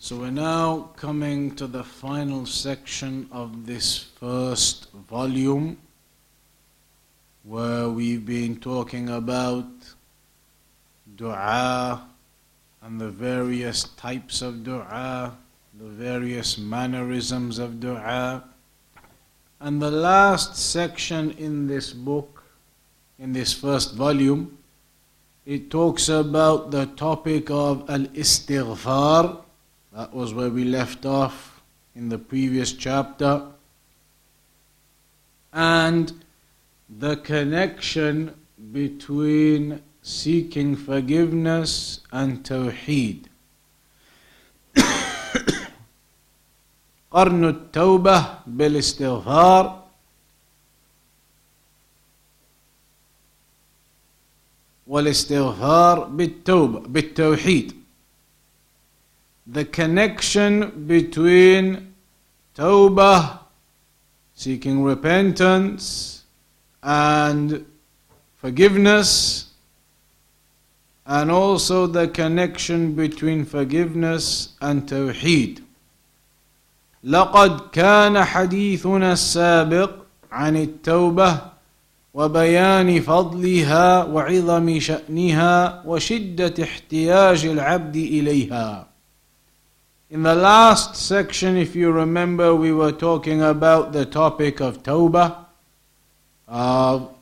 So we're now coming to the final section of this first volume where we've been talking about dua and the various types of dua, the various mannerisms of dua. And the last section in this book, in this first volume, it talks about the topic of al-istighfar that was where we left off in the previous chapter. And the connection between seeking forgiveness and Tawheed. قرن التوبة بالاستغفار والاستغفار بالتوبة بالتوحيد the connection between tawbah, seeking repentance, and forgiveness, and also the connection between forgiveness and tawheed. لقد كان حديثنا السابق عن التوبة وبيان فضلها وعظم شأنها وشدة احتياج العبد إليها. in the last section, if you remember, we were talking about the topic of tawbah, of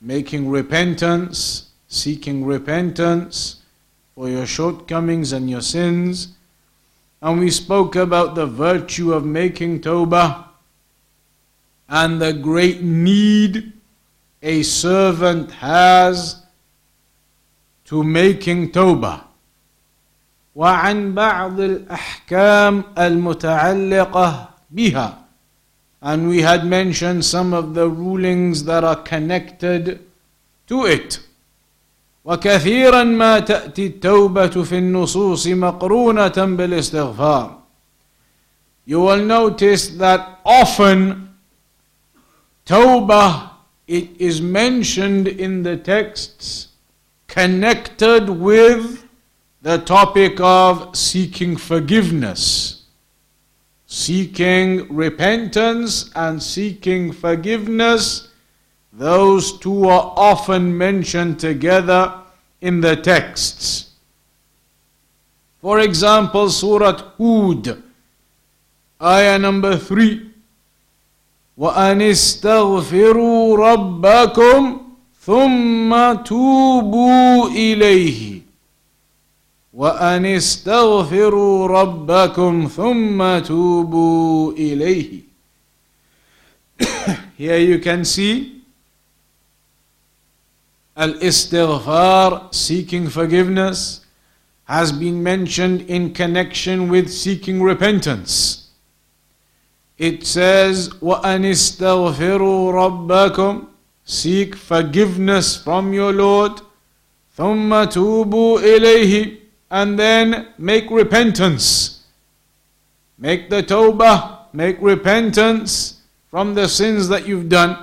making repentance, seeking repentance for your shortcomings and your sins. And we spoke about the virtue of making tawbah and the great need a servant has to making tawbah. وعن بعض الأحكام المتعلقة بها and we had mentioned some of the rulings that are connected to it وكثيرا ما تأتي التوبة في النصوص مقرونة بالاستغفار You will notice that often Tawbah it is mentioned in the texts connected with the topic of seeking forgiveness. Seeking repentance and seeking forgiveness, those two are often mentioned together in the texts. For example, Surah Hud, ayah number 3. وأن استغفروا ربكم ثم توبوا إليه وأن استغفروا ربكم ثم توبوا إليه Here you can see Al-istighfar, seeking forgiveness, has been mentioned in connection with seeking repentance. It says, وَأَنِ اسْتَغْفِرُوا رَبَّكُمْ Seek forgiveness from your Lord. ثُمَّ تُوبُوا إِلَيْهِ and then make repentance. Make the tawbah, make repentance from the sins that you've done.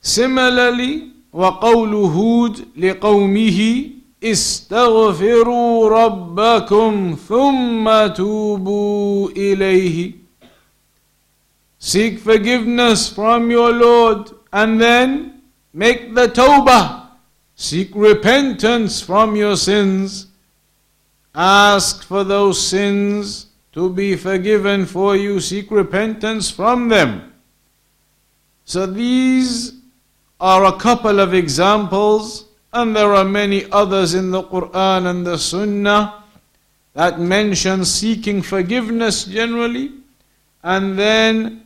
Similarly, وقول هود لقومه استغفروا ربكم ثم توبوا إليه Seek forgiveness from your Lord and then make the tawbah Seek repentance from your sins. Ask for those sins to be forgiven for you. Seek repentance from them. So these are a couple of examples, and there are many others in the Quran and the Sunnah that mention seeking forgiveness generally, and then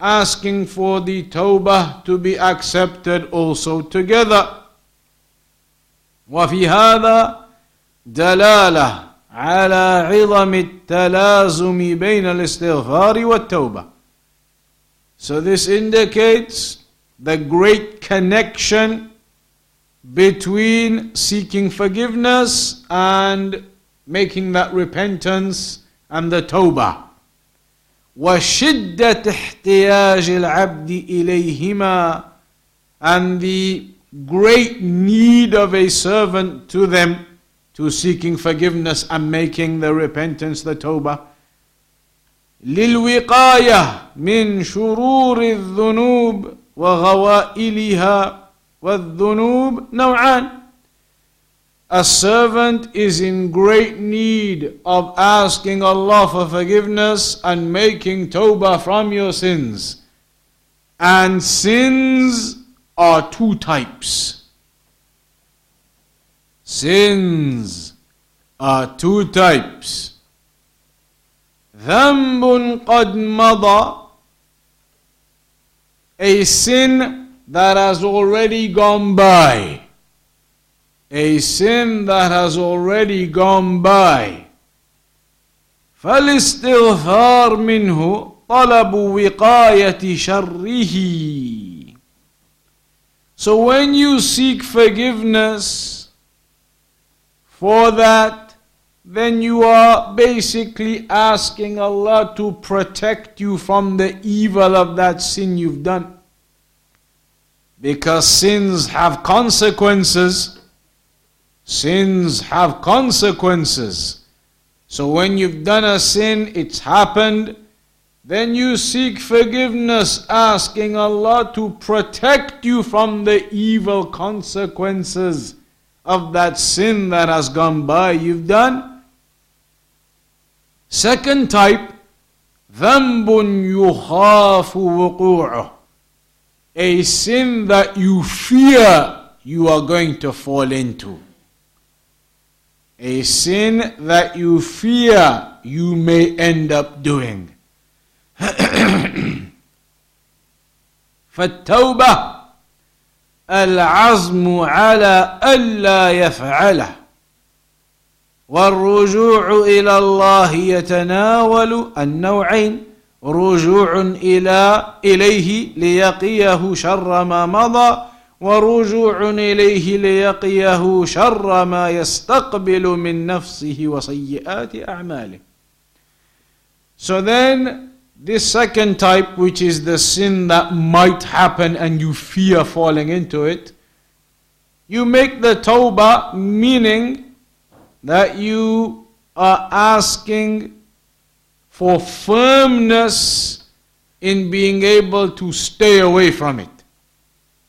asking for the tawbah to be accepted also together. وفي هذا دلاله على عظم التلازم بين الاستغفار والتوبة. So this indicates the great connection between seeking forgiveness and making that repentance and the tawbah. وشدة احتياج العبد إليهما and the great need of a servant to them to seeking forgiveness and making the repentance the tawbah للوقاية من شرور الذنوب وغوائلها والذنوب نوعان a servant is in great need of asking Allah for forgiveness and making tawbah from your sins. And sins are two types. Sins are two types. ذنب قد مضى a sin that has already gone by a sin that has already gone by فالاستغفار منه طلب وقاية شره so when you seek forgiveness for that, then you are basically asking Allah to protect you from the evil of that sin you've done. Because sins have consequences. Sins have consequences. So when you've done a sin, it's happened, then you seek forgiveness, asking Allah to protect you from the evil consequences of that sin that has gone by you've done. Second type, ذنب يخاف وقوعه. A sin that you fear you are going to fall into a sin that you fear you may end up doing. فالتوبة العزم على ألا يفعله والرجوع إلى الله يتناول النوعين رجوع إلى إليه ليقيه شر ما مضى ورجوع إليه ليقيه شر ما يستقبل من نفسه وسيئات أعماله. So then this second type which is the sin that might happen and you fear falling into it you make the tawbah meaning that you are asking for firmness in being able to stay away from it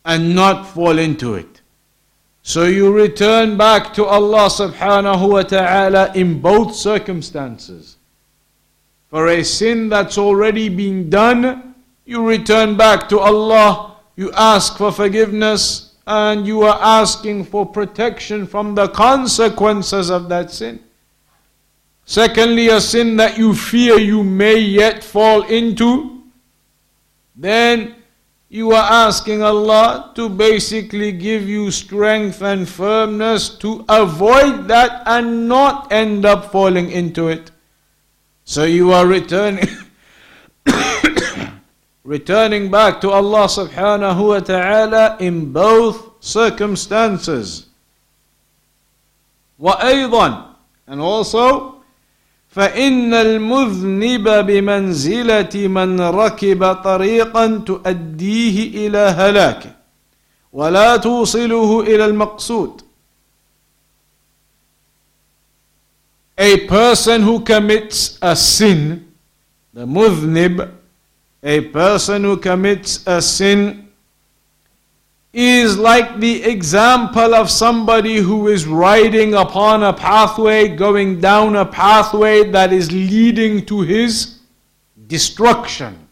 and not fall into it. So you return back to Allah subhanahu wa ta'ala in both circumstances. For a sin that's already been done, you return back to Allah, you ask for forgiveness, and you are asking for protection from the consequences of that sin. Secondly, a sin that you fear you may yet fall into, then you are asking Allah to basically give you strength and firmness to avoid that and not end up falling into it. So you are returning returning back to Allah subhanahu wa ta'ala in both circumstances. وأيضا and also فإن المذنب بمنزلة من ركب طريقا تؤديه إلى هلاكه ولا توصله إلى المقصود A person who commits a sin, the mudhnib, a person who commits a sin is like the example of somebody who is riding upon a pathway, going down a pathway that is leading to his destruction.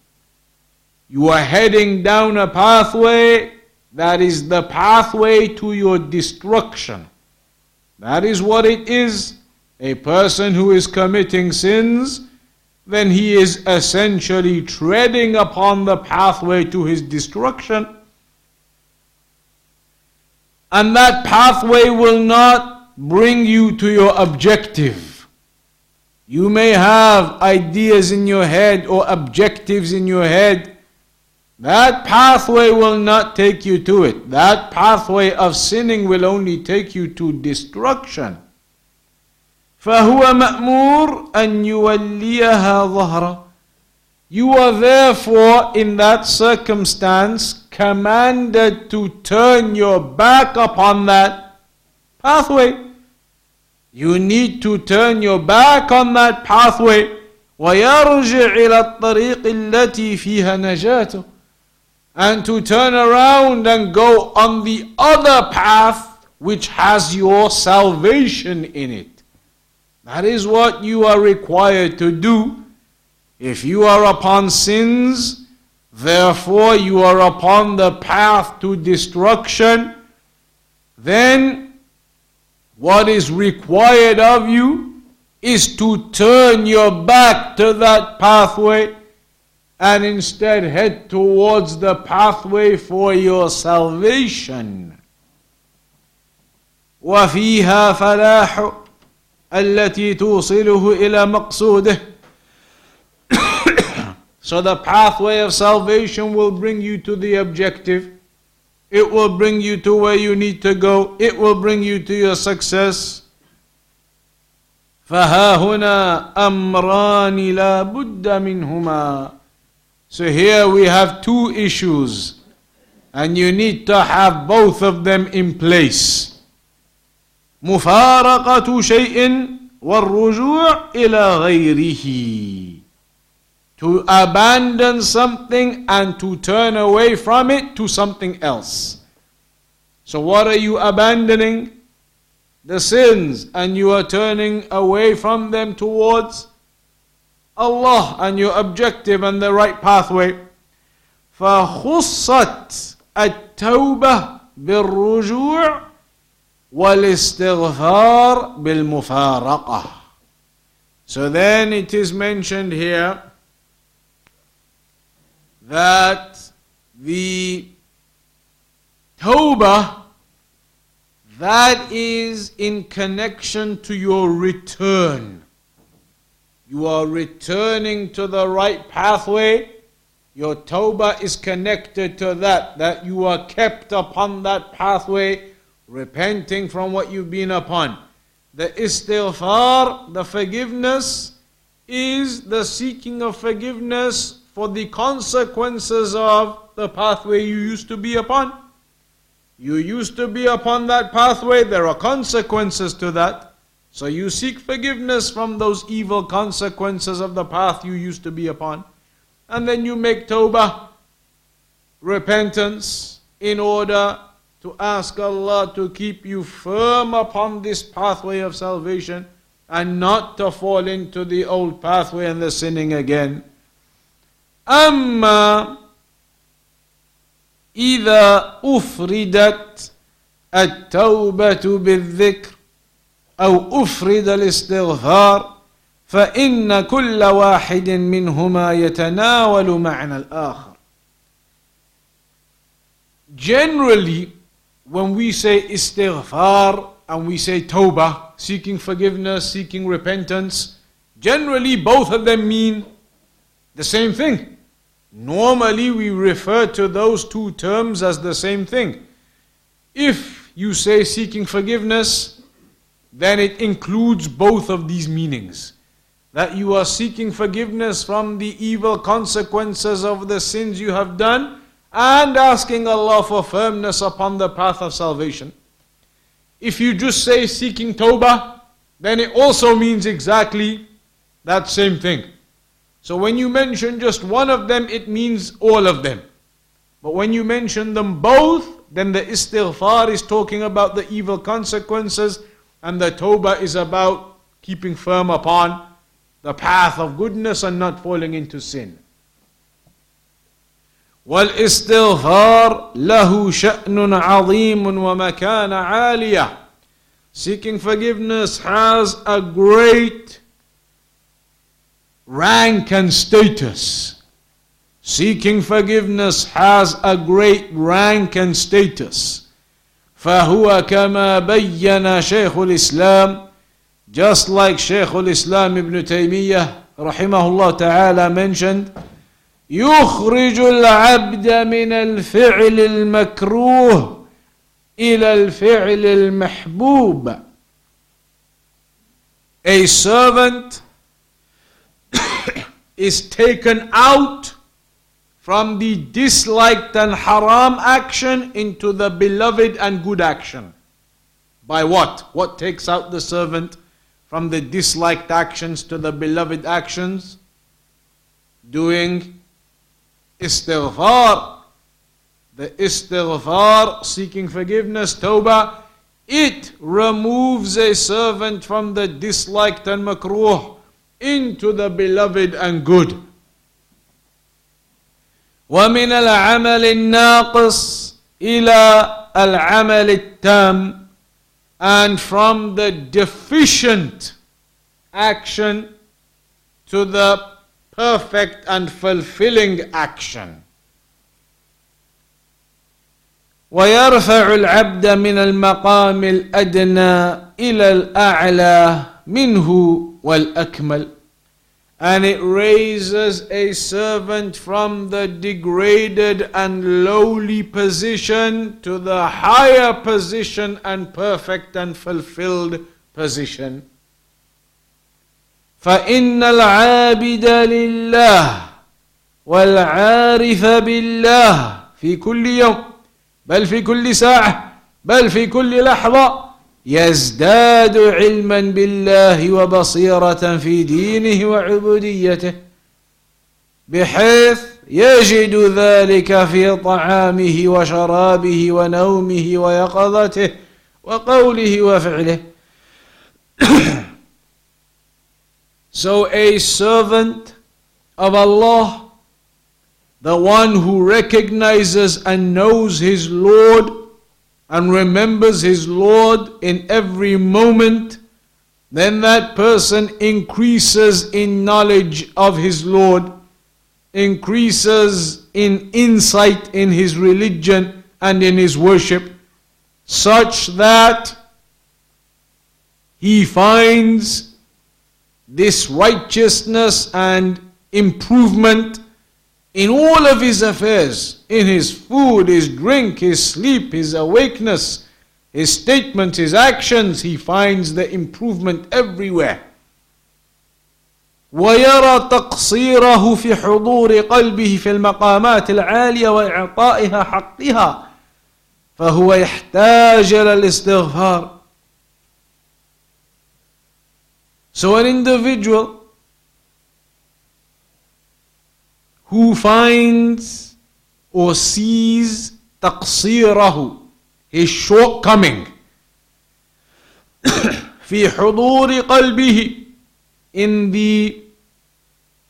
You are heading down a pathway that is the pathway to your destruction. That is what it is. A person who is committing sins, then he is essentially treading upon the pathway to his destruction. And that pathway will not bring you to your objective. You may have ideas in your head or objectives in your head. That pathway will not take you to it. That pathway of sinning will only take you to destruction. فهو مأمور أن يوليها ظهره you are therefore in that circumstance commanded to turn your back upon that pathway. You need to turn your back on that pathway ويرجع إلى الطريق التي فيها نجاته and to turn around and go on the other path which has your salvation in it. That is what you are required to do if you are upon sins, therefore you are upon the path to destruction, then what is required of you is to turn your back to that pathway and instead head towards the pathway for your salvation. وفيها فلاح التي توصله إلى مقصوده so the pathway of salvation will bring you to the objective. It will bring you to where you need to go. It will bring you to your success. فها هنا أمران لا بد منهما. So here we have two issues and you need to have both of them in place. مفارقة شيء والرجوع إلى غيره to abandon something and to turn away from it to something else. So, what are you abandoning? The sins, and you are turning away from them towards Allah and your objective and the right pathway. فخصت التوبة بالرجوع والاستغفار بالمفارقة. So then it is mentioned here that the Tawbah that is in connection to your return. You are returning to the right pathway. Your Tawbah is connected to that, that you are kept upon that pathway, repenting from what you've been upon. The istighfar, the forgiveness, is the seeking of forgiveness for the consequences of the pathway you used to be upon. You used to be upon that pathway, there are consequences to that. So you seek forgiveness from those evil consequences of the path you used to be upon. And then you make tawbah, repentance, in order to ask Allah to keep you firm upon this pathway of salvation and not to fall into the old pathway and the sinning again. أما إذا أفردت التوبة بالذكر أو أفرد الاستغفار فإن كل واحد منهما يتناول معنى الآخر. Generally, when we say istighfar and we say tawbah, seeking forgiveness, seeking repentance, generally both of them mean the same thing. Normally, we refer to those two terms as the same thing. If you say seeking forgiveness, then it includes both of these meanings. That you are seeking forgiveness from the evil consequences of the sins you have done and asking Allah for firmness upon the path of salvation. If you just say seeking tawbah, then it also means exactly that same thing. So when you mention just one of them, it means all of them. But when you mention them both, then the istighfar is talking about the evil consequences, and the tawbah is about keeping firm upon the path of goodness and not falling into sin. والاستغفار له شأن عظيم ومكان عالية Seeking forgiveness has a great rank and status. Seeking forgiveness has a great rank and status. فهو كما بين شيخ الإسلام Just like Shaykh al-Islam ibn Taymiyyah rahimahullah ta'ala mentioned, يخرج العبد من الفعل المكروه إلى الفعل المحبوب A servant is taken out from the disliked and haram action into the beloved and good action. By what? What takes out the servant from the disliked actions to the beloved actions? Doing istighfar. The istighfar, seeking forgiveness, tawbah, it removes a servant from the disliked and makruh into the beloved and good. ومن العمل الناقص إلى العمل التام and from the deficient action to the perfect and fulfilling action. ويرفع العبد من المقام الأدنى إلى الأعلى منه والأكمل and it raises a servant from the degraded and lowly position to the higher position and perfect and fulfilled position. فإن العابد لله والعارف بالله في كل يوم بل في كل ساعة بل في كل لحظة يزداد علما بالله وبصيرة في دينه وعبوديته بحيث يجد ذلك في طعامه وشرابه ونومه ويقظته وقوله وفعله. So a servant of Allah, the one who recognizes and knows his Lord and remembers his Lord in every moment, then that person increases in knowledge of his Lord, increases in insight in his religion and in his worship, such that he finds this righteousness and improvement in all of his affairs, in his food, his drink, his sleep, his awakeness, his statements, his actions, he finds the improvement everywhere. ويرى تقصيره في حضور قلبه في المقامات العالية وإعطائها حقها فهو يحتاج إلى الاستغفار So an individual who finds or sees تقصيره his shortcoming في حضور قلبه in the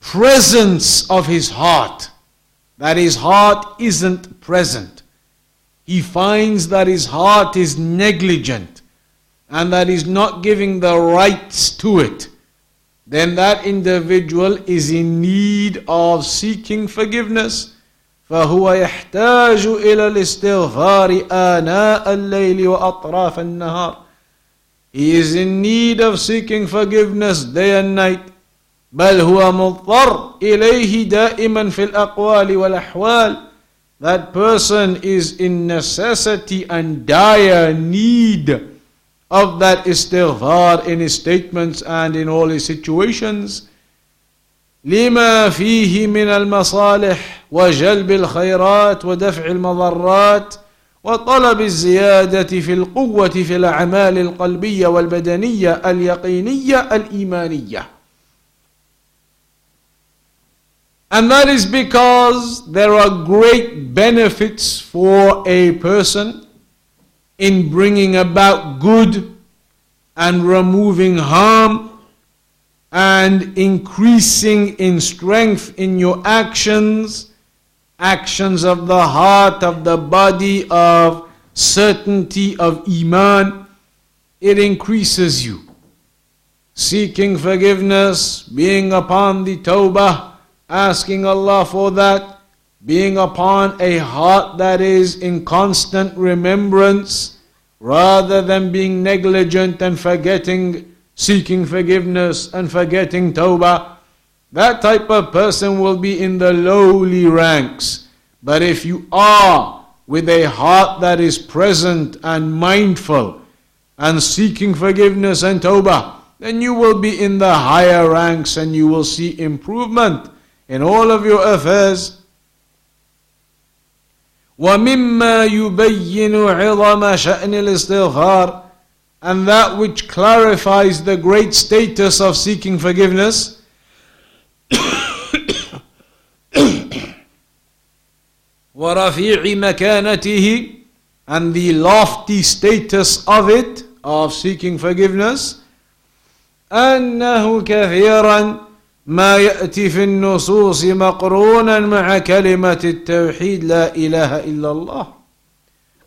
presence of his heart that his heart isn't present he finds that his heart is negligent and that is not giving the rights to it, then that individual is in need of seeking forgiveness. فهو يحتاج إلى الاستغفار آناء الليل وأطراف النهار. He is in need of seeking forgiveness day and night. بل هو مضطر إليه دائما في الأقوال والأحوال. That person is in necessity and dire need of that istighfar in his statements and in all his situations لما فيه من المصالح وجلب الخيرات ودفع المضرات وطلب الزيادة في القوة في الأعمال القلبية والبدنية اليقينية الإيمانية And that is because there are great benefits for a person in bringing about good and removing harm and increasing in strength in your actions, actions of the heart, of the body, of certainty of Iman, it increases you. Seeking forgiveness, being upon the Tawbah, asking Allah for that, being upon a heart that is in constant remembrance rather than being negligent and forgetting seeking forgiveness and forgetting tawbah, that type of person will be in the lowly ranks. But if you are with a heart that is present and mindful and seeking forgiveness and tawbah, then you will be in the higher ranks and you will see improvement in all of your affairs. ومما يبين عظم شأن الاستغفار and that which clarifies the great status of seeking forgiveness ورفيع مكانته and the lofty status of it of seeking forgiveness أنه كثيرا ما يأتي في النصوص مقرونا مع كلمة التوحيد لا إله إلا الله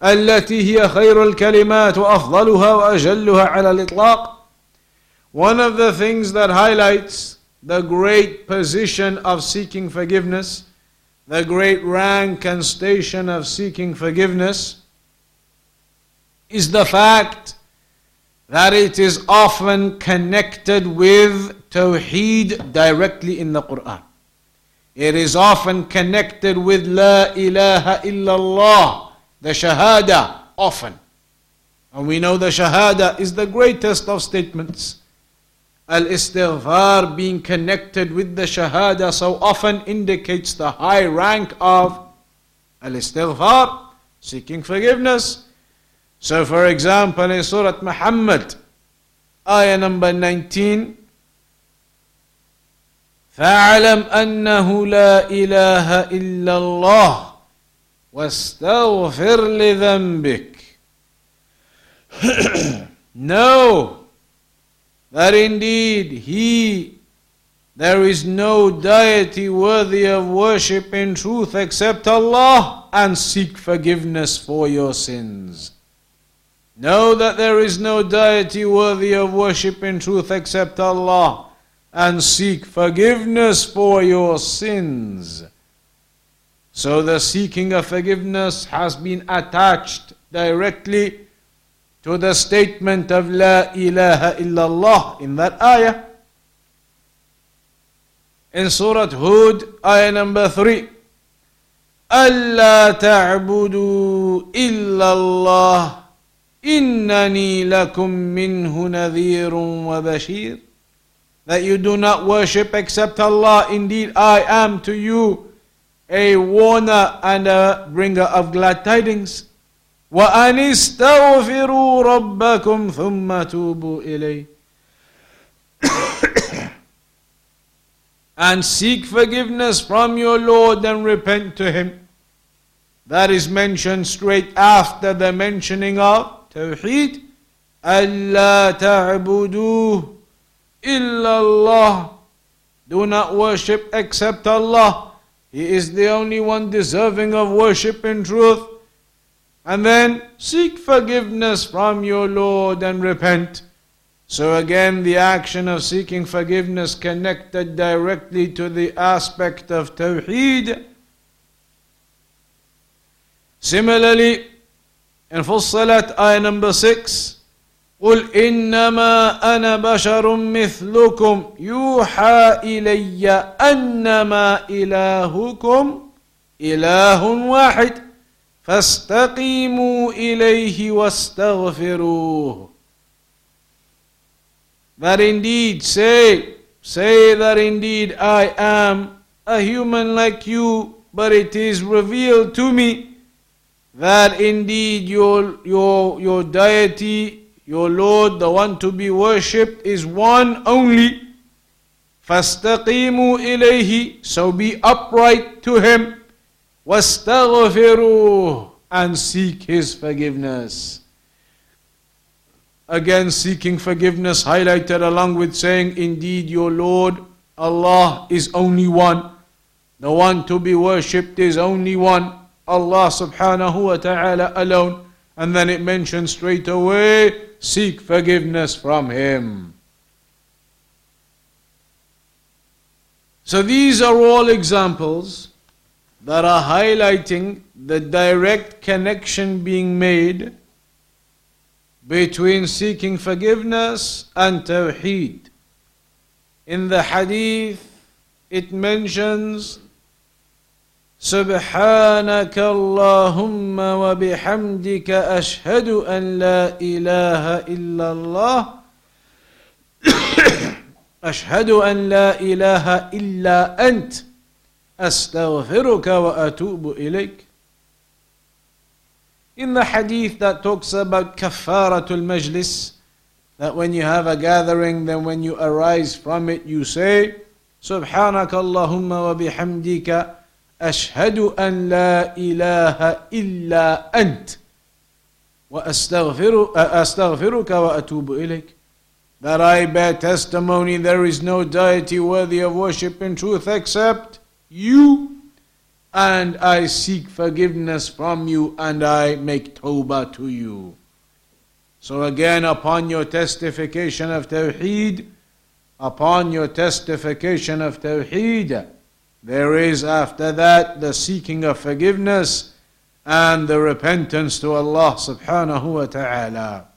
التي هي خير الكلمات وأفضلها وأجلها على الإطلاق One of the things that highlights the great position of seeking forgiveness, the great rank and station of seeking forgiveness, is the fact that it is often connected with Tawheed directly in the Quran. It is often connected with La ilaha illallah, the Shahada, often. And we know the Shahada is the greatest of statements. Al istighfar being connected with the Shahada so often indicates the high rank of Al istighfar, seeking forgiveness. So, for example, in Surah Muhammad, ayah number 19, فاعلم أنه لا إله إلا الله واستغفر لذنبك Know that indeed He, there is no deity worthy of worship in truth except Allah and seek forgiveness for your sins. Know that there is no deity worthy of worship in truth except Allah and seek forgiveness for your sins. So the seeking of forgiveness has been attached directly to the statement of La ilaha illallah in that ayah. In Surah Hud, ayah number 3. ألا تعبدوا إلا الله إنني لكم منه نذير وبشير that you do not worship except Allah. Indeed, I am to you a warner and a bringer of glad tidings. وأن استغفروا ربكم ثم توبوا إليه and seek forgiveness from your Lord and repent to Him. That is mentioned straight after the mentioning of Tawheed. ألا تعبدوه illallah. Do not worship except Allah. He is the only one deserving of worship in truth. And then seek forgiveness from your Lord and repent. So again, the action of seeking forgiveness connected directly to the aspect of Tawheed. Similarly, in Fussilat, ayah number 6, قل انما أنا بشر مثلكم يوحى الي انما الهكم اله واحد فاستقيموا اليه واستغفروه that indeed say say that indeed i am a human like you but it is revealed to me that indeed your your your deity your Lord, the one to be worshipped, is one only. فَاسْتَقِيمُوا إِلَيْهِ So be upright to Him. وَاسْتَغْفِرُوهُ And seek His forgiveness. Again, seeking forgiveness highlighted along with saying, Indeed, your Lord, Allah, is only one. The one to be worshipped is only one. Allah subhanahu wa ta'ala alone. And then it mentions straight away seek forgiveness from Him. So these are all examples that are highlighting the direct connection being made between seeking forgiveness and tawheed. In the hadith, it mentions سبحانك اللهم وبحمدك أشهد أن لا إله إلا الله أشهد أن لا إله إلا أنت أستغفرك وأتوب إليك In the hadith that talks about kafaratul majlis, that when you have a gathering, then when you arise from it, you say, سبحانك اللهم وبحمدك أشهد أن لا إله إلا أنت وأستغفر أستغفرك وأتوب إليك that I bear testimony there is no deity worthy of worship in truth except you and I seek forgiveness from you and I make tawbah to you. So again, upon your testification of Tawheed, upon your testification of Tawheed, there is after that the seeking of forgiveness and the repentance to Allah subhanahu wa ta'ala.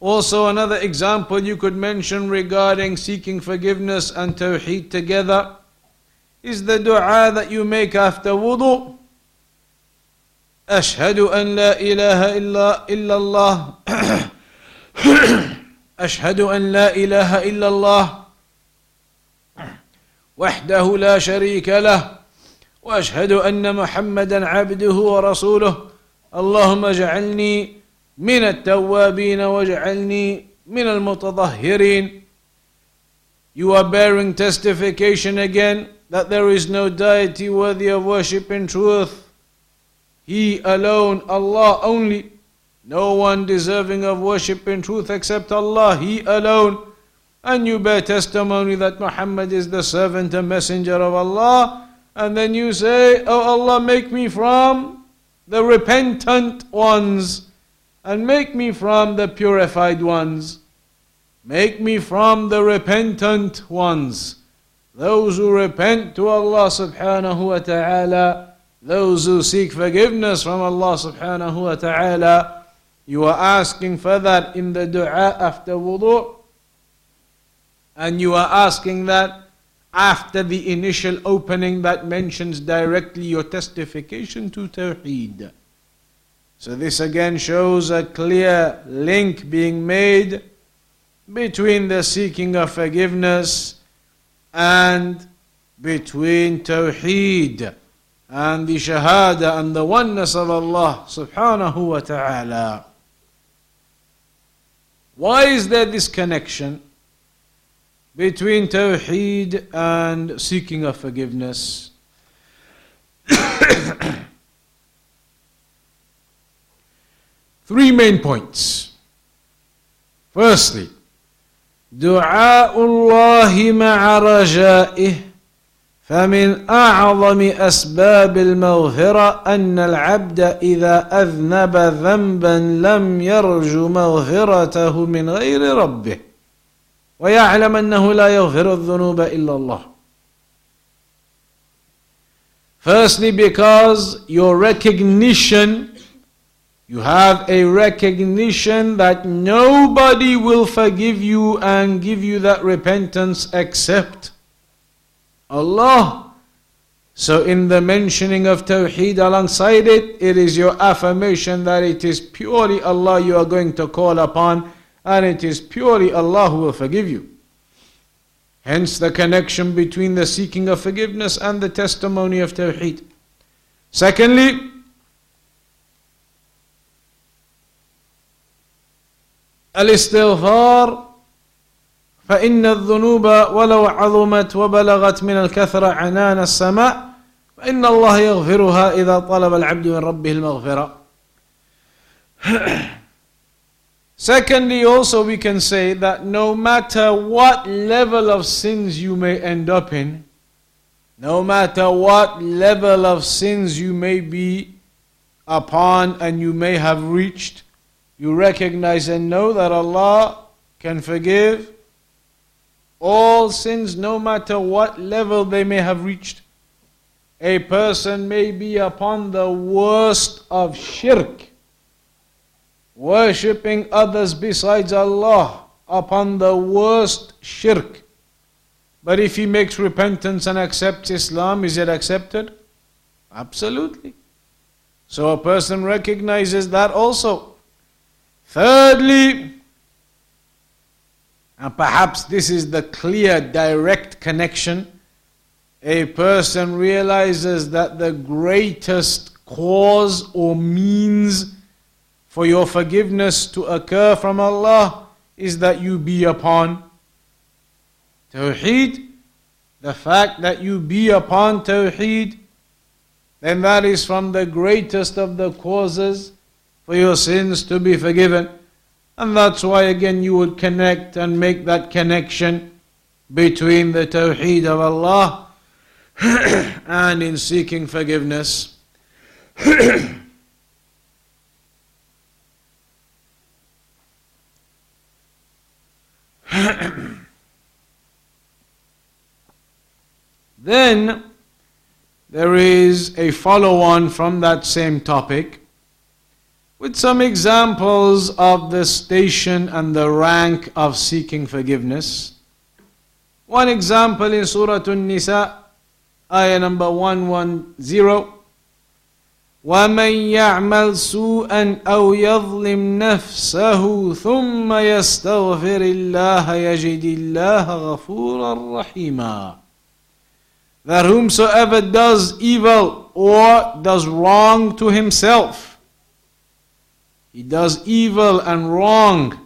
Also, another example you could mention regarding seeking forgiveness and tawheed together is the dua that you make after wudu. أشهد أن لا إله إلا إلا الله أشهد أن لا إله إلا الله وحده لا شريك له واشهد ان محمدا عبده ورسوله اللهم اجعلني من التوابين واجعلني من المتطهرين You are bearing testification again that there is no deity worthy of worship in truth. He alone, Allah only. No one deserving of worship in truth except Allah, He alone. And you bear testimony that Muhammad is the servant and messenger of Allah, and then you say, Oh Allah, make me from the repentant ones, and make me from the purified ones. Make me from the repentant ones. Those who repent to Allah subhanahu wa ta'ala, those who seek forgiveness from Allah subhanahu wa ta'ala, you are asking for that in the dua after wudu' and you are asking that after the initial opening that mentions directly your testification to Tawheed. So, this again shows a clear link being made between the seeking of forgiveness and between Tawheed and the Shahada and the oneness of Allah subhanahu wa ta'ala. Why is there this connection? between Tawheed and seeking of forgiveness. Three main points. Firstly, دعاء الله مع رجائه فمن أعظم أسباب المغفرة أن العبد إذا أذنب ذنبا لم يرجو مغفرته من غير ربه ويعلم أنه لا يغفر الذنوب إلا الله Firstly, because your recognition, you have a recognition that nobody will forgive you and give you that repentance except Allah. So, in the mentioning of Tawheed alongside it, it is your affirmation that it is purely Allah you are going to call upon and it is purely Allah who will forgive you. Hence the connection between the seeking of forgiveness and the testimony of Tawheed. Secondly, الاستغفار فإن الذنوب ولو عظمت وبلغت من الكثرة عنان السماء فإن الله يغفرها إذا طلب العبد من ربه المغفرة Secondly, also we can say that no matter what level of sins you may end up in, no matter what level of sins you may be upon and you may have reached, you recognize and know that Allah can forgive all sins no matter what level they may have reached. A person may be upon the worst of shirk worshipping others besides Allah upon the worst shirk. But if he makes repentance and accepts Islam, is it accepted? Absolutely. So a person recognizes that also. Thirdly, and perhaps this is the clear, direct connection, a person realizes that the greatest cause or means for your forgiveness to occur from Allah is that you be upon Tawheed. The fact that you be upon Tawheed, then that is from the greatest of the causes for your sins to be forgiven. And that's why again you would connect and make that connection between the Tawheed of Allah and in seeking forgiveness. then there is a follow on from that same topic with some examples of the station and the rank of seeking forgiveness. One example in Surah An-Nisa, ayah number 110. ومن يعمل سوءا او يظلم نفسه ثم يستغفر الله يجد الله غفورا رحيما that whomsoever does evil or does wrong to himself he does evil and wrong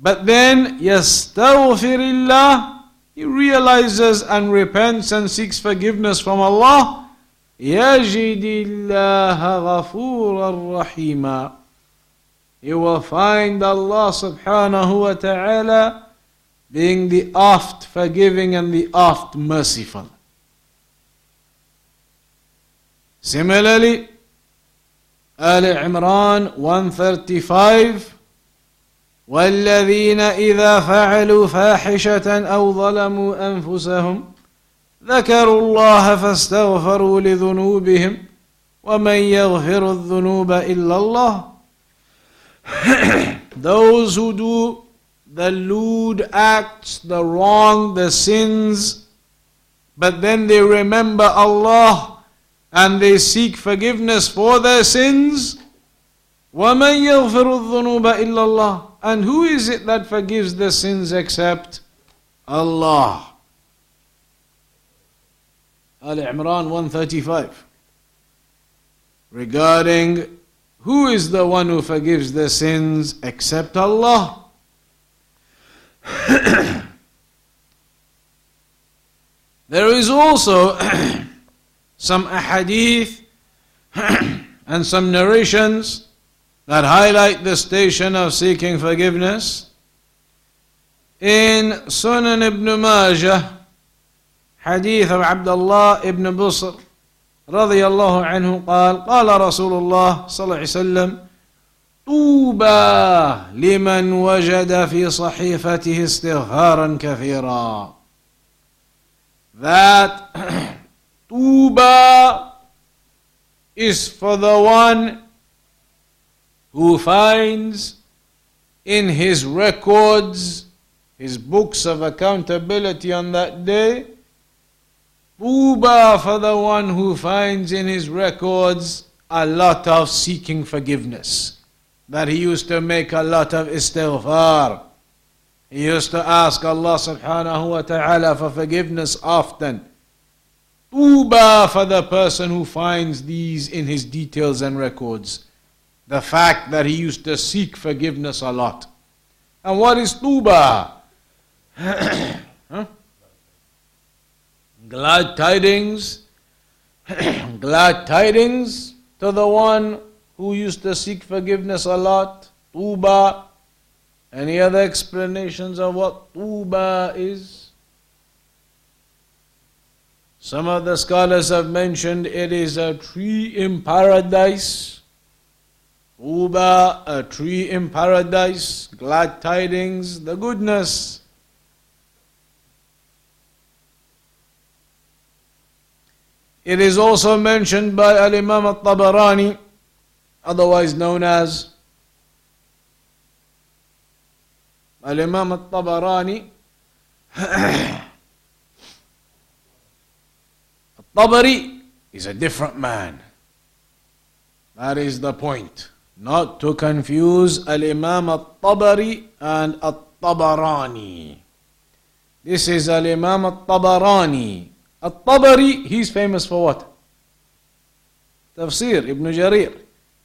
but then يستغفر الله he realizes and repents and seeks forgiveness from Allah يجد الله غفورا رحيما You will find Allah subhanahu wa ta'ala being the oft forgiving and the oft merciful. Similarly, Ali Imran 135 والذين إذا فعلوا فاحشة أو ظلموا أنفسهم ذكروا الله فاستغفروا لذنوبهم ومن يغفر الذنوب إلا الله Those who do the lewd acts, the wrong, the sins, but then they remember Allah and they seek forgiveness for their sins. وَمَنْ يَغْفِرُ الذُّنُوبَ إِلَّا اللَّهِ And who is it that forgives the sins except Allah? Al Imran 135 regarding who is the one who forgives the sins except Allah. there is also some ahadith and some narrations that highlight the station of seeking forgiveness. In Sunan ibn Majah, حديث عبد الله ابن بصر رضي الله عنه قال قال رسول الله صلى الله عليه وسلم طوبى لمن وجد في صحيفته استغفارا كثيرا. That طوبى is for the one who finds in his records his books of accountability on that day Tuba for the one who finds in his records a lot of seeking forgiveness. That he used to make a lot of istighfar. He used to ask Allah subhanahu wa ta'ala for forgiveness often. Tuba for the person who finds these in his details and records. The fact that he used to seek forgiveness a lot. And what is Tuba? huh? Glad tidings, glad tidings to the one who used to seek forgiveness a lot. Tuba. Any other explanations of what Tuba is? Some of the scholars have mentioned it is a tree in paradise. Tuba, a tree in paradise, glad tidings, the goodness. It is also mentioned by Al Imam al Tabarani, otherwise known as Al-Imam al-Tabarani Al-Tabari is a different man. That is the point. Not to confuse Al-Imam al-Tabari and al-Tabarani. This is Al-Imam al-Tabarani. Al-Tabari, he's famous for what? Tafsir, Ibn Jarir.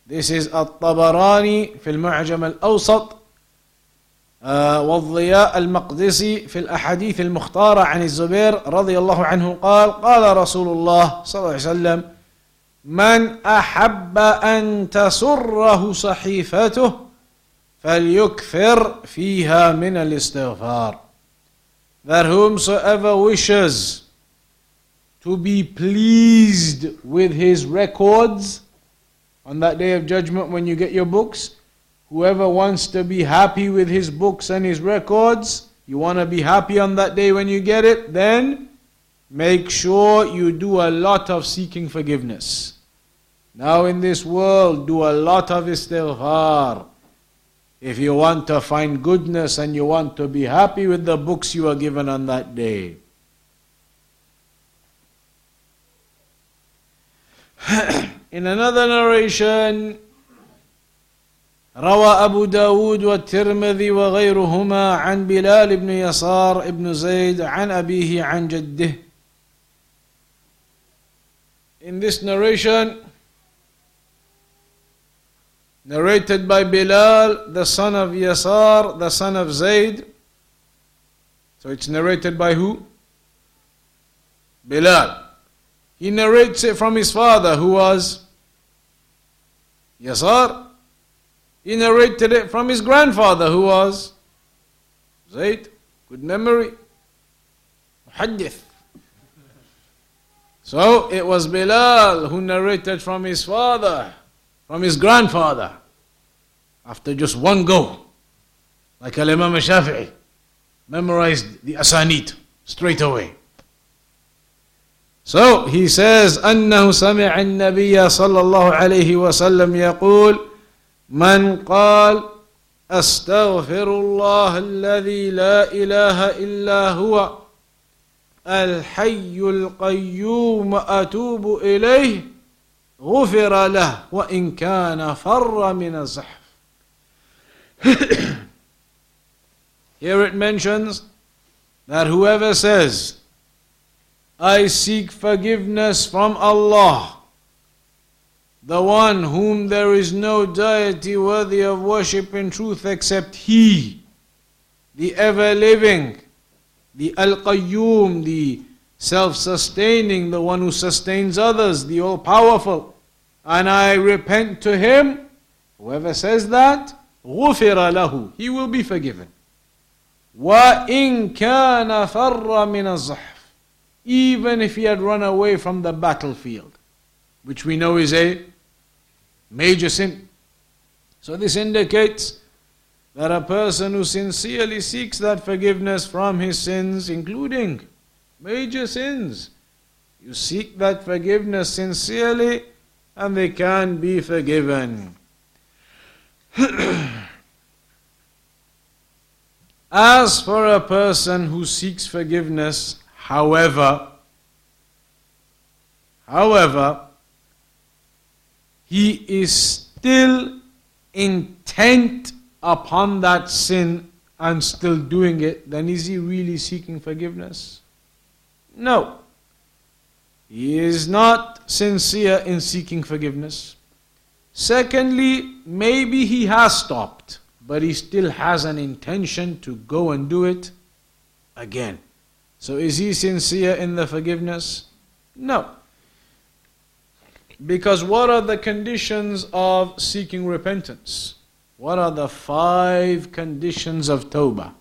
This is Al-Tabarani في المعجم الأوسط والضياء المقدسي في الأحاديث المختارة عن الزبير رضي الله عنه قال قال رسول الله صلى الله عليه وسلم من أحب أن تسره صحيفته فليكثر فيها من الاستغفار that whomsoever wishes to be pleased with his records on that day of judgment when you get your books Whoever wants to be happy with his books and his records, you want to be happy on that day when you get it, then make sure you do a lot of seeking forgiveness. Now in this world, do a lot of istighfar. If you want to find goodness and you want to be happy with the books you are given on that day. in another narration, روى أبو داود والترمذي وغيرهما عن بلال بن يسار بن زيد عن أبيه عن جده In this narration, narrated by Bilal, the son of Yasar, the son of Zayd. So it's narrated by who? Bilal. He narrates it from his father, who was Yasar, he narrated it from his grandfather, who was Zayd. Good memory. Muhaddith. So it was Bilal who narrated from his father, from his grandfather, after just one go. Like Al Imam Shafi'i, memorized the Asanid straight away. So he says, أنه سمع النبي صلى الله عليه وسلم يقول من قال استغفر الله الذي لا اله الا هو الحي القيوم اتوب اليه غفر له وان كان فر من الزحف. Here it mentions that whoever says, I seek forgiveness from Allah the one whom there is no deity worthy of worship in truth except He, the ever living, the Al Qayyum, the self sustaining, the one who sustains others, the all powerful. And I repent to Him. Whoever says that, غُفِرَ لَهُ He will be forgiven. وَإِن كَانَ فَرَّ مِنَ الزَّحْفِ even if he had run away from the battlefield, which we know is a major sin. So this indicates that a person who sincerely seeks that forgiveness from his sins, including major sins, you seek that forgiveness sincerely and they can be forgiven. As for a person who seeks forgiveness, however, however, he is still intent upon that sin and still doing it, then is he really seeking forgiveness? No. He is not sincere in seeking forgiveness. Secondly, maybe he has stopped, but he still has an intention to go and do it again. So is he sincere in the forgiveness? No. Because what are the conditions of seeking repentance? What are the five conditions of Tawbah?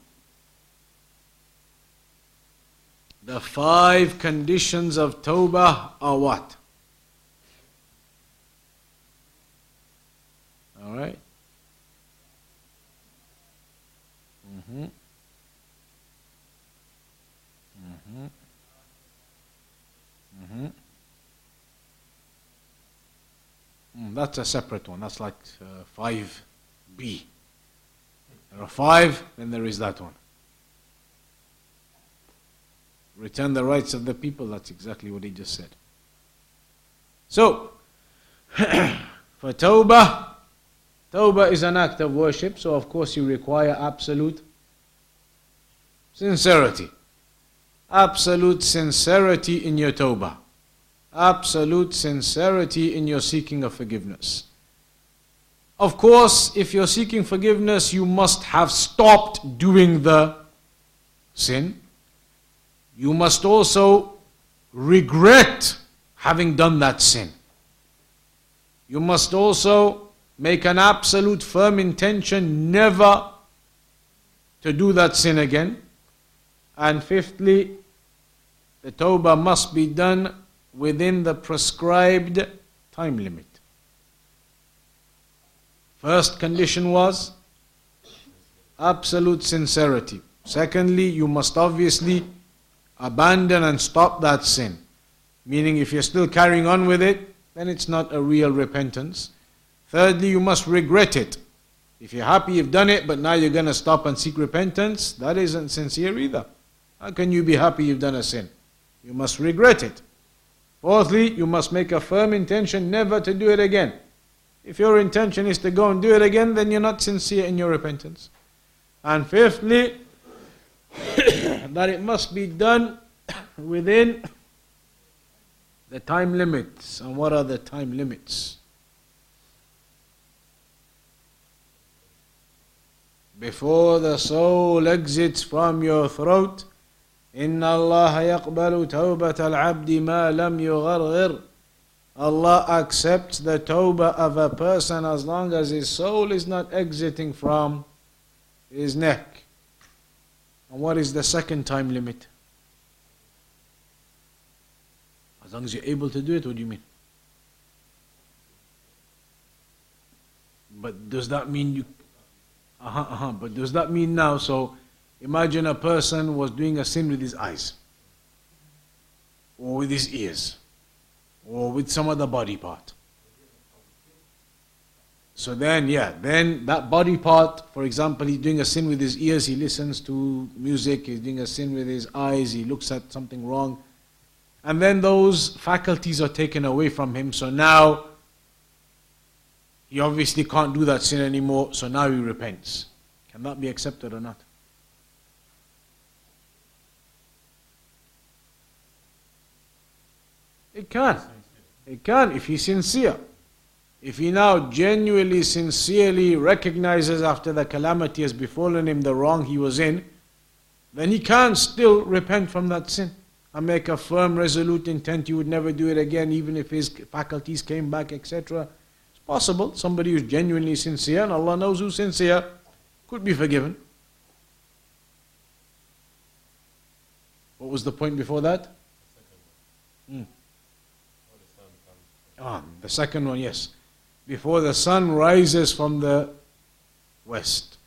The five conditions of Tawbah are what? All Mm, that's a separate one. That's like uh, 5b. There are five, then there is that one. Return the rights of the people, that's exactly what he just said. So, for Tawbah, Tawbah is an act of worship, so of course you require absolute sincerity. Absolute sincerity in your Tawbah. Absolute sincerity in your seeking of forgiveness. Of course, if you're seeking forgiveness, you must have stopped doing the sin. You must also regret having done that sin. You must also make an absolute firm intention never to do that sin again. And fifthly, the tawbah must be done within the prescribed time limit. First condition was absolute sincerity. Secondly, you must obviously abandon and stop that sin. Meaning, if you're still carrying on with it, then it's not a real repentance. Thirdly, you must regret it. If you're happy you've done it, but now you're going to stop and seek repentance, that isn't sincere either. How can you be happy you've done a sin? You must regret it. Fourthly, you must make a firm intention never to do it again. If your intention is to go and do it again, then you're not sincere in your repentance. And fifthly, that it must be done within the time limits. And what are the time limits? before the soul exits from your throat إن الله يقبل توبة العبد ما لم يغرغر Allah accepts the tawbah of a person as long as his soul is not exiting from his neck. And what is the second time limit? As long as you're able to do it, what do you mean? But does that mean you uh-huh, uh-huh. But does that mean now? So imagine a person was doing a sin with his eyes, or with his ears, or with some other body part. So then, yeah, then that body part, for example, he's doing a sin with his ears, he listens to music, he's doing a sin with his eyes, he looks at something wrong. And then those faculties are taken away from him. So now he obviously can't do that sin anymore, so now he repents. Can that be accepted or not? It can. It can if he's sincere. If he now genuinely, sincerely recognizes after the calamity has befallen him the wrong he was in, then he can still repent from that sin and make a firm, resolute intent he would never do it again, even if his faculties came back, etc. It's possible, somebody who's genuinely sincere, and Allah knows who's sincere, could be forgiven. What was the point before that? Hmm. Ah, the second one, yes. Before the sun rises from the west.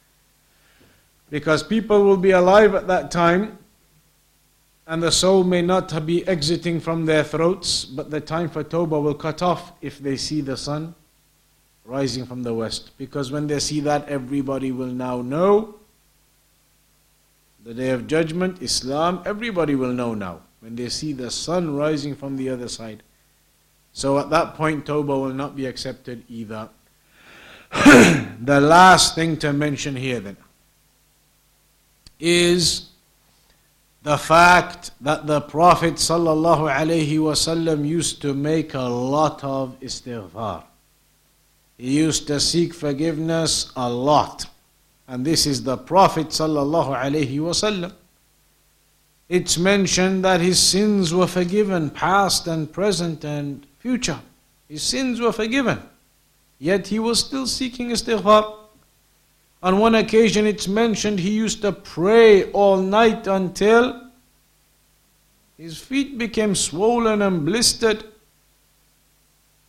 Because people will be alive at that time, and the soul may not be exiting from their throats, but the time for Tawbah will cut off if they see the sun rising from the west. Because when they see that, everybody will now know the day of judgment, Islam, everybody will know now. When they see the sun rising from the other side. So at that point, Tawbah will not be accepted either. the last thing to mention here then is the fact that the Prophet ﷺ used to make a lot of istighfar. He used to seek forgiveness a lot. And this is the Prophet wasallam. It's mentioned that his sins were forgiven, past and present and future. His sins were forgiven. Yet he was still seeking istighfar. On one occasion it's mentioned he used to pray all night until his feet became swollen and blistered.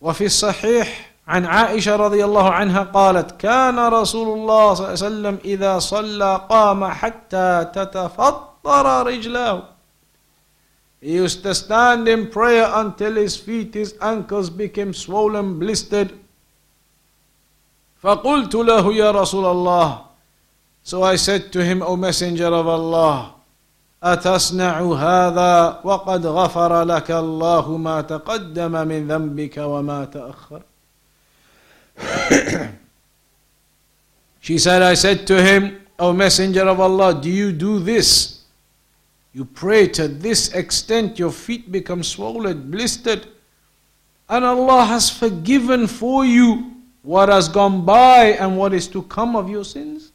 وفي الصحيح عن عائشة رضي الله عنها قالت كان رسول الله صلى الله عليه وسلم إذا صلى قام حتى تتفطر رجلاه He used to stand in prayer until his feet, his ankles became swollen, blistered. فقلت له يا رسول الله So I said to him, O Messenger of Allah, أتصنع هذا وقد غفر لك الله ما تقدم من ذنبك وما تأخر She said, I said to him, O Messenger of Allah, do you do this? You pray to this extent, your feet become swollen, blistered, and Allah has forgiven for you what has gone by and what is to come of your sins.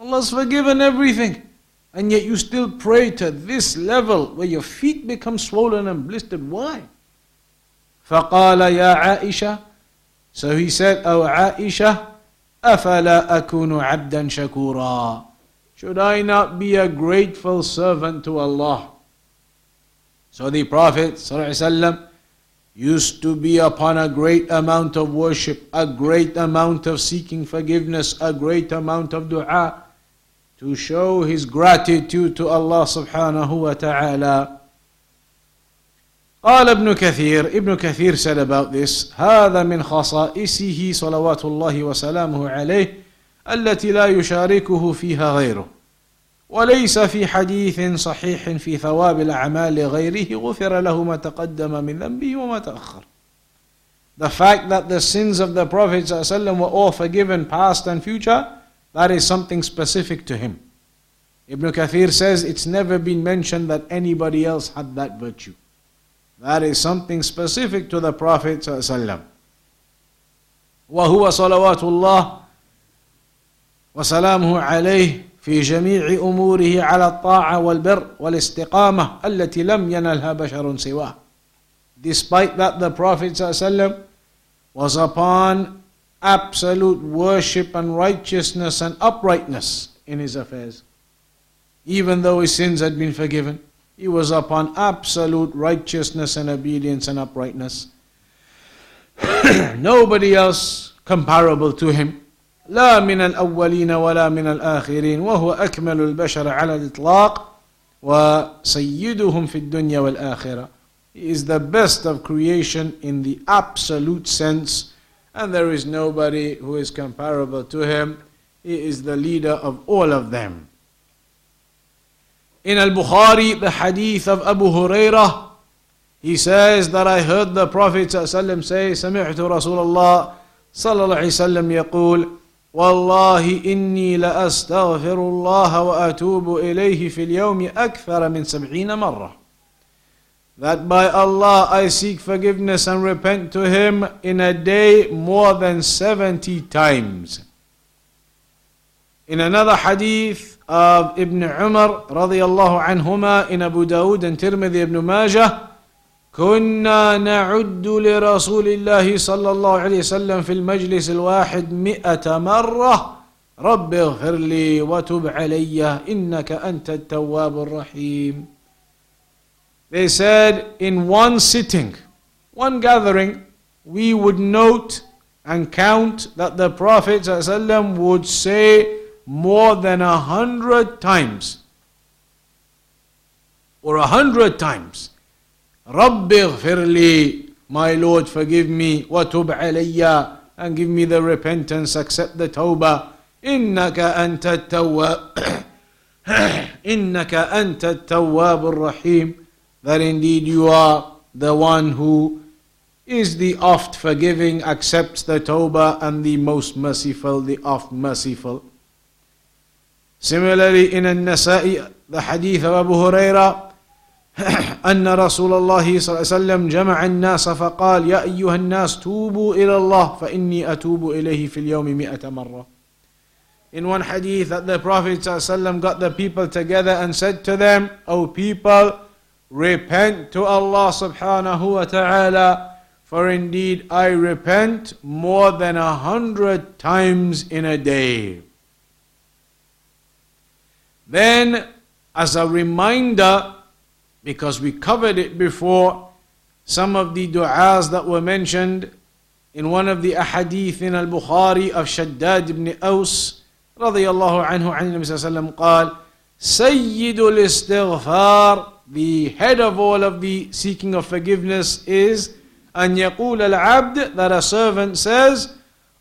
Allah's forgiven everything. And yet you still pray to this level where your feet become swollen and blistered. Why? فقال يا عائشة So he said, O Aisha, أفلا أكون عبدا شكورا Should I not be a grateful servant to Allah? So the Prophet ﷺ used to be upon a great amount of worship, a great amount of seeking forgiveness, a great amount of dua to show his gratitude to Allah subhanahu wa ta'ala. قال ابن كثير ابن كثير said about this هذا من خصائصه صلوات الله وسلامه عليه التي لا يشاركه فيها غيره وليس في حديث صحيح في ثواب الأعمال لغيره غفر له ما تقدم من ذنبه وما تأخر The fact that the sins of the Prophet ﷺ were all forgiven past and future that is something specific to him. Ibn Kathir says it's never been mentioned that anybody else had that virtue. That is something specific to the Prophet ﷺ. وهو صلوات الله وسلامه عليه في جميع اموره على الطاعه والبر والاستقامه التي لم ينلها بشر سواه. Despite that the Prophet ﷺ was upon absolute worship and righteousness and uprightness in his affairs. Even though his sins had been forgiven, he was upon absolute righteousness and obedience and uprightness. Nobody else comparable to him. لا من الأولين ولا من الآخرين وهو أكمل البشر على الإطلاق وسيدهم في الدنيا والآخرة. He is the best of creation in the absolute sense and there is nobody who is comparable to him. He is the leader of all of them. In Al Bukhari, the hadith of Abu Hurairah, he says that I heard the Prophet ﷺ say, سمعت رسول الله صلى الله عليه وسلم يقول والله إني لأستغفر الله وأتوب إليه في اليوم أكثر من سبعين مرة that by Allah I seek forgiveness and repent to Him in a day more than 70 times. In another hadith of Ibn Umar radiallahu anhuma in Abu Dawud and Tirmidhi ibn Majah كنا نعد لرسول الله صلى الله عليه وسلم في المجلس الواحد مئة مرة رب اغفر لي وتب علي إنك أنت التواب الرحيم They said in one sitting, one gathering, we would note and count that the Prophet ﷺ would say more than a hundred times or a hundred times رب اغفر لي my Lord forgive me وتب علي and give me the repentance accept the tawbah إنك أنت التواب إنك أنت التواب الرحيم that indeed you are the one who is the oft forgiving, accepts the tawbah, and the most merciful, the oft merciful. Similarly, in An-Nasa'i, the hadith of Abu Huraira, أن رسول الله صلى الله عليه وسلم جمع الناس فقال يا أيها الناس توبوا إلى الله فإني أتوب إليه في اليوم مئة مرة In one hadith that the Prophet ﷺ got the people together and said to them, O people, repent to Allah subhanahu wa ta'ala, for indeed I repent more than a hundred times in a day. Then, as a reminder, because we covered it before, some of the du'as that were mentioned in one of the ahadith in al-Bukhari of Shaddad ibn Aus رضي الله عنه عن النبي صلى الله عليه وسلم قال سيد الاستغفار the head of all of the seeking of forgiveness is أن يقول العبد that a servant says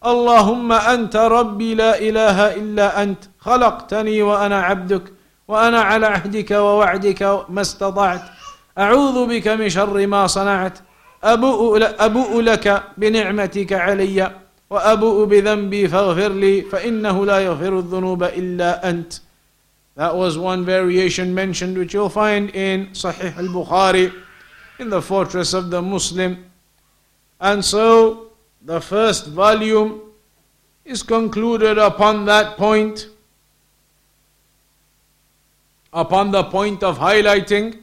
اللهم أنت ربي لا إله إلا أنت خلقتني وأنا عبدك وأنا على عهدك ووعدك ما استطعت أعوذ بك من شر ما صنعت أبوء, لك بنعمتك علي وأبوء بذنبي فاغفر لي فإنه لا يغفر الذنوب إلا أنت That was one variation mentioned which you'll find in Sahih al-Bukhari in the fortress of the Muslim. And so the first volume is concluded upon that point, upon the point of highlighting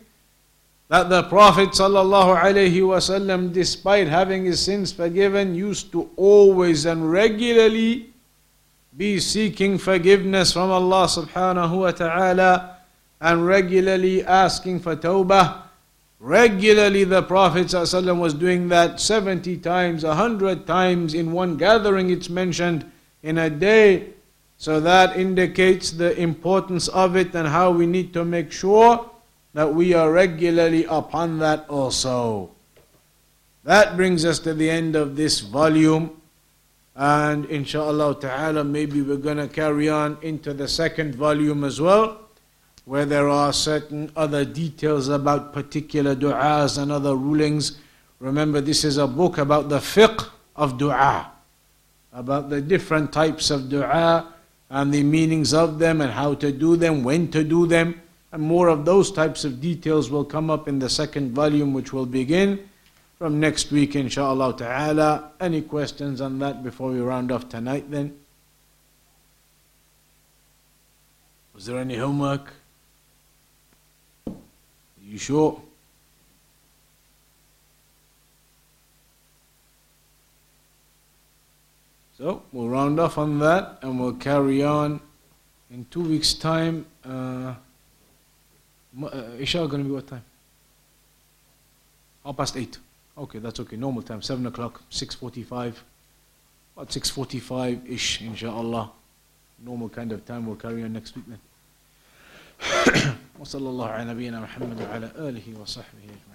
that the Prophet ﷺ, despite having his sins forgiven, used to always and regularly be seeking forgiveness from Allah subhanahu wa ta'ala and regularly asking for tawbah. Regularly, the Prophet ﷺ was doing that 70 times, 100 times in one gathering, it's mentioned in a day. So that indicates the importance of it and how we need to make sure that we are regularly upon that also. That brings us to the end of this volume. And inshallah ta'ala, maybe we're going to carry on into the second volume as well, where there are certain other details about particular du'as and other rulings. Remember, this is a book about the fiqh of du'a, about the different types of du'a and the meanings of them and how to do them, when to do them. And more of those types of details will come up in the second volume, which will begin from next week, inshallah ta'ala. Any questions on that before we round off tonight then? Was there any homework? You sure? So we'll round off on that and we'll carry on in two weeks' time. Uh, uh Isha going to be what time? Half past eight. Okay, that's okay. Normal time, 7 o'clock, 6.45. About 6.45-ish, inshallah. Normal kind of time. We'll carry on next week then. وصلى الله على نبينا محمد وعلى آله وصحبه أجمعين